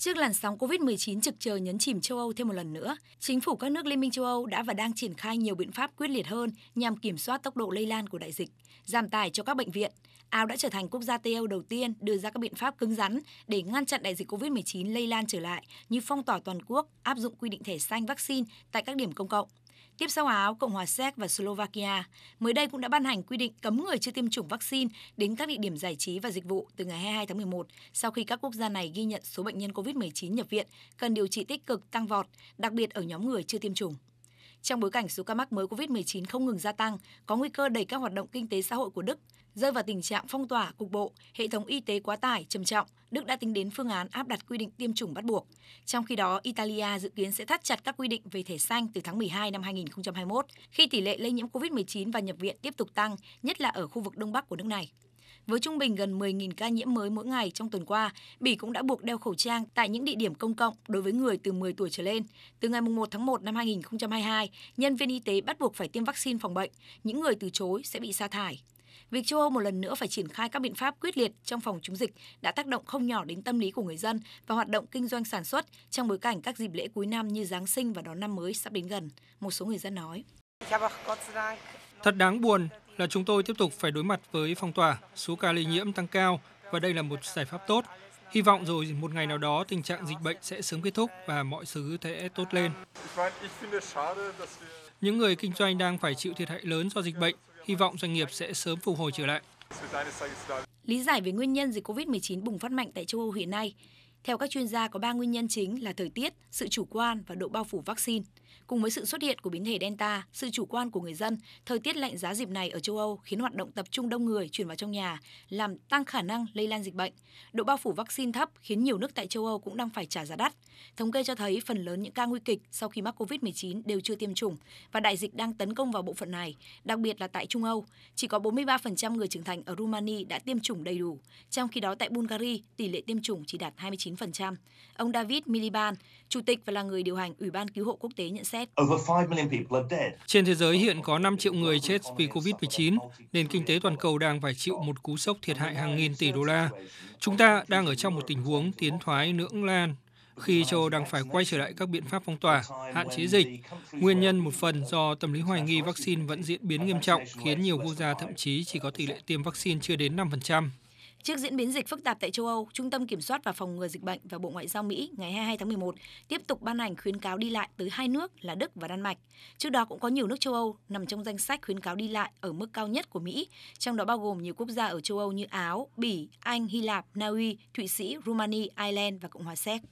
Trước làn sóng COVID-19 trực chờ nhấn chìm châu Âu thêm một lần nữa, chính phủ các nước Liên minh châu Âu đã và đang triển khai nhiều biện pháp quyết liệt hơn nhằm kiểm soát tốc độ lây lan của đại dịch, giảm tải cho các bệnh viện. Áo đã trở thành quốc gia Tây Âu đầu tiên đưa ra các biện pháp cứng rắn để ngăn chặn đại dịch COVID-19 lây lan trở lại như phong tỏa toàn quốc, áp dụng quy định thẻ xanh vaccine tại các điểm công cộng. Tiếp sau Áo, Cộng hòa Séc và Slovakia mới đây cũng đã ban hành quy định cấm người chưa tiêm chủng vaccine đến các địa điểm giải trí và dịch vụ từ ngày 22 tháng 11 sau khi các quốc gia này ghi nhận số bệnh nhân COVID-19 nhập viện cần điều trị tích cực tăng vọt, đặc biệt ở nhóm người chưa tiêm chủng. Trong bối cảnh số ca mắc mới COVID-19 không ngừng gia tăng, có nguy cơ đẩy các hoạt động kinh tế xã hội của Đức rơi vào tình trạng phong tỏa cục bộ, hệ thống y tế quá tải trầm trọng, Đức đã tính đến phương án áp đặt quy định tiêm chủng bắt buộc. Trong khi đó, Italia dự kiến sẽ thắt chặt các quy định về thẻ xanh từ tháng 12 năm 2021, khi tỷ lệ lây nhiễm COVID-19 và nhập viện tiếp tục tăng, nhất là ở khu vực đông bắc của nước này. Với trung bình gần 10.000 ca nhiễm mới mỗi ngày trong tuần qua, Bỉ cũng đã buộc đeo khẩu trang tại những địa điểm công cộng đối với người từ 10 tuổi trở lên. Từ ngày 1 tháng 1 năm 2022, nhân viên y tế bắt buộc phải tiêm vaccine phòng bệnh, những người từ chối sẽ bị sa thải. Việc châu Âu một lần nữa phải triển khai các biện pháp quyết liệt trong phòng chống dịch đã tác động không nhỏ đến tâm lý của người dân và hoạt động kinh doanh sản xuất trong bối cảnh các dịp lễ cuối năm như Giáng sinh và đón năm mới sắp đến gần, một số người dân nói. Thật đáng buồn là chúng tôi tiếp tục phải đối mặt với phong tỏa, số ca lây nhiễm tăng cao và đây là một giải pháp tốt. Hy vọng rồi một ngày nào đó tình trạng dịch bệnh sẽ sớm kết thúc và mọi thứ sẽ tốt lên. Những người kinh doanh đang phải chịu thiệt hại lớn do dịch bệnh, hy vọng doanh nghiệp sẽ sớm phục hồi trở lại. Lý giải về nguyên nhân dịch COVID-19 bùng phát mạnh tại châu Âu hiện nay, theo các chuyên gia có 3 nguyên nhân chính là thời tiết, sự chủ quan và độ bao phủ vaccine. Cùng với sự xuất hiện của biến thể Delta, sự chủ quan của người dân, thời tiết lạnh giá dịp này ở châu Âu khiến hoạt động tập trung đông người chuyển vào trong nhà, làm tăng khả năng lây lan dịch bệnh. Độ bao phủ vaccine thấp khiến nhiều nước tại châu Âu cũng đang phải trả giá đắt. Thống kê cho thấy phần lớn những ca nguy kịch sau khi mắc COVID-19 đều chưa tiêm chủng và đại dịch đang tấn công vào bộ phận này, đặc biệt là tại Trung Âu. Chỉ có 43% người trưởng thành ở Rumani đã tiêm chủng đầy đủ, trong khi đó tại Bulgaria, tỷ lệ tiêm chủng chỉ đạt 29%. Ông David Miliban, chủ tịch và là người điều hành Ủy ban cứu hộ quốc tế nhận xét trên thế giới hiện có 5 triệu người chết vì COVID-19, nền kinh tế toàn cầu đang phải chịu một cú sốc thiệt hại hàng nghìn tỷ đô la. Chúng ta đang ở trong một tình huống tiến thoái lưỡng lan khi châu Âu đang phải quay trở lại các biện pháp phong tỏa, hạn chế dịch. Nguyên nhân một phần do tâm lý hoài nghi vaccine vẫn diễn biến nghiêm trọng, khiến nhiều quốc gia thậm chí chỉ có tỷ lệ tiêm vaccine chưa đến 5%. Trước diễn biến dịch phức tạp tại châu Âu, Trung tâm Kiểm soát và Phòng ngừa Dịch bệnh và Bộ Ngoại giao Mỹ ngày 22 tháng 11 tiếp tục ban hành khuyến cáo đi lại tới hai nước là Đức và Đan Mạch. Trước đó cũng có nhiều nước châu Âu nằm trong danh sách khuyến cáo đi lại ở mức cao nhất của Mỹ, trong đó bao gồm nhiều quốc gia ở châu Âu như Áo, Bỉ, Anh, Hy Lạp, Na Uy, Thụy Sĩ, Rumani, Ireland và Cộng hòa Séc.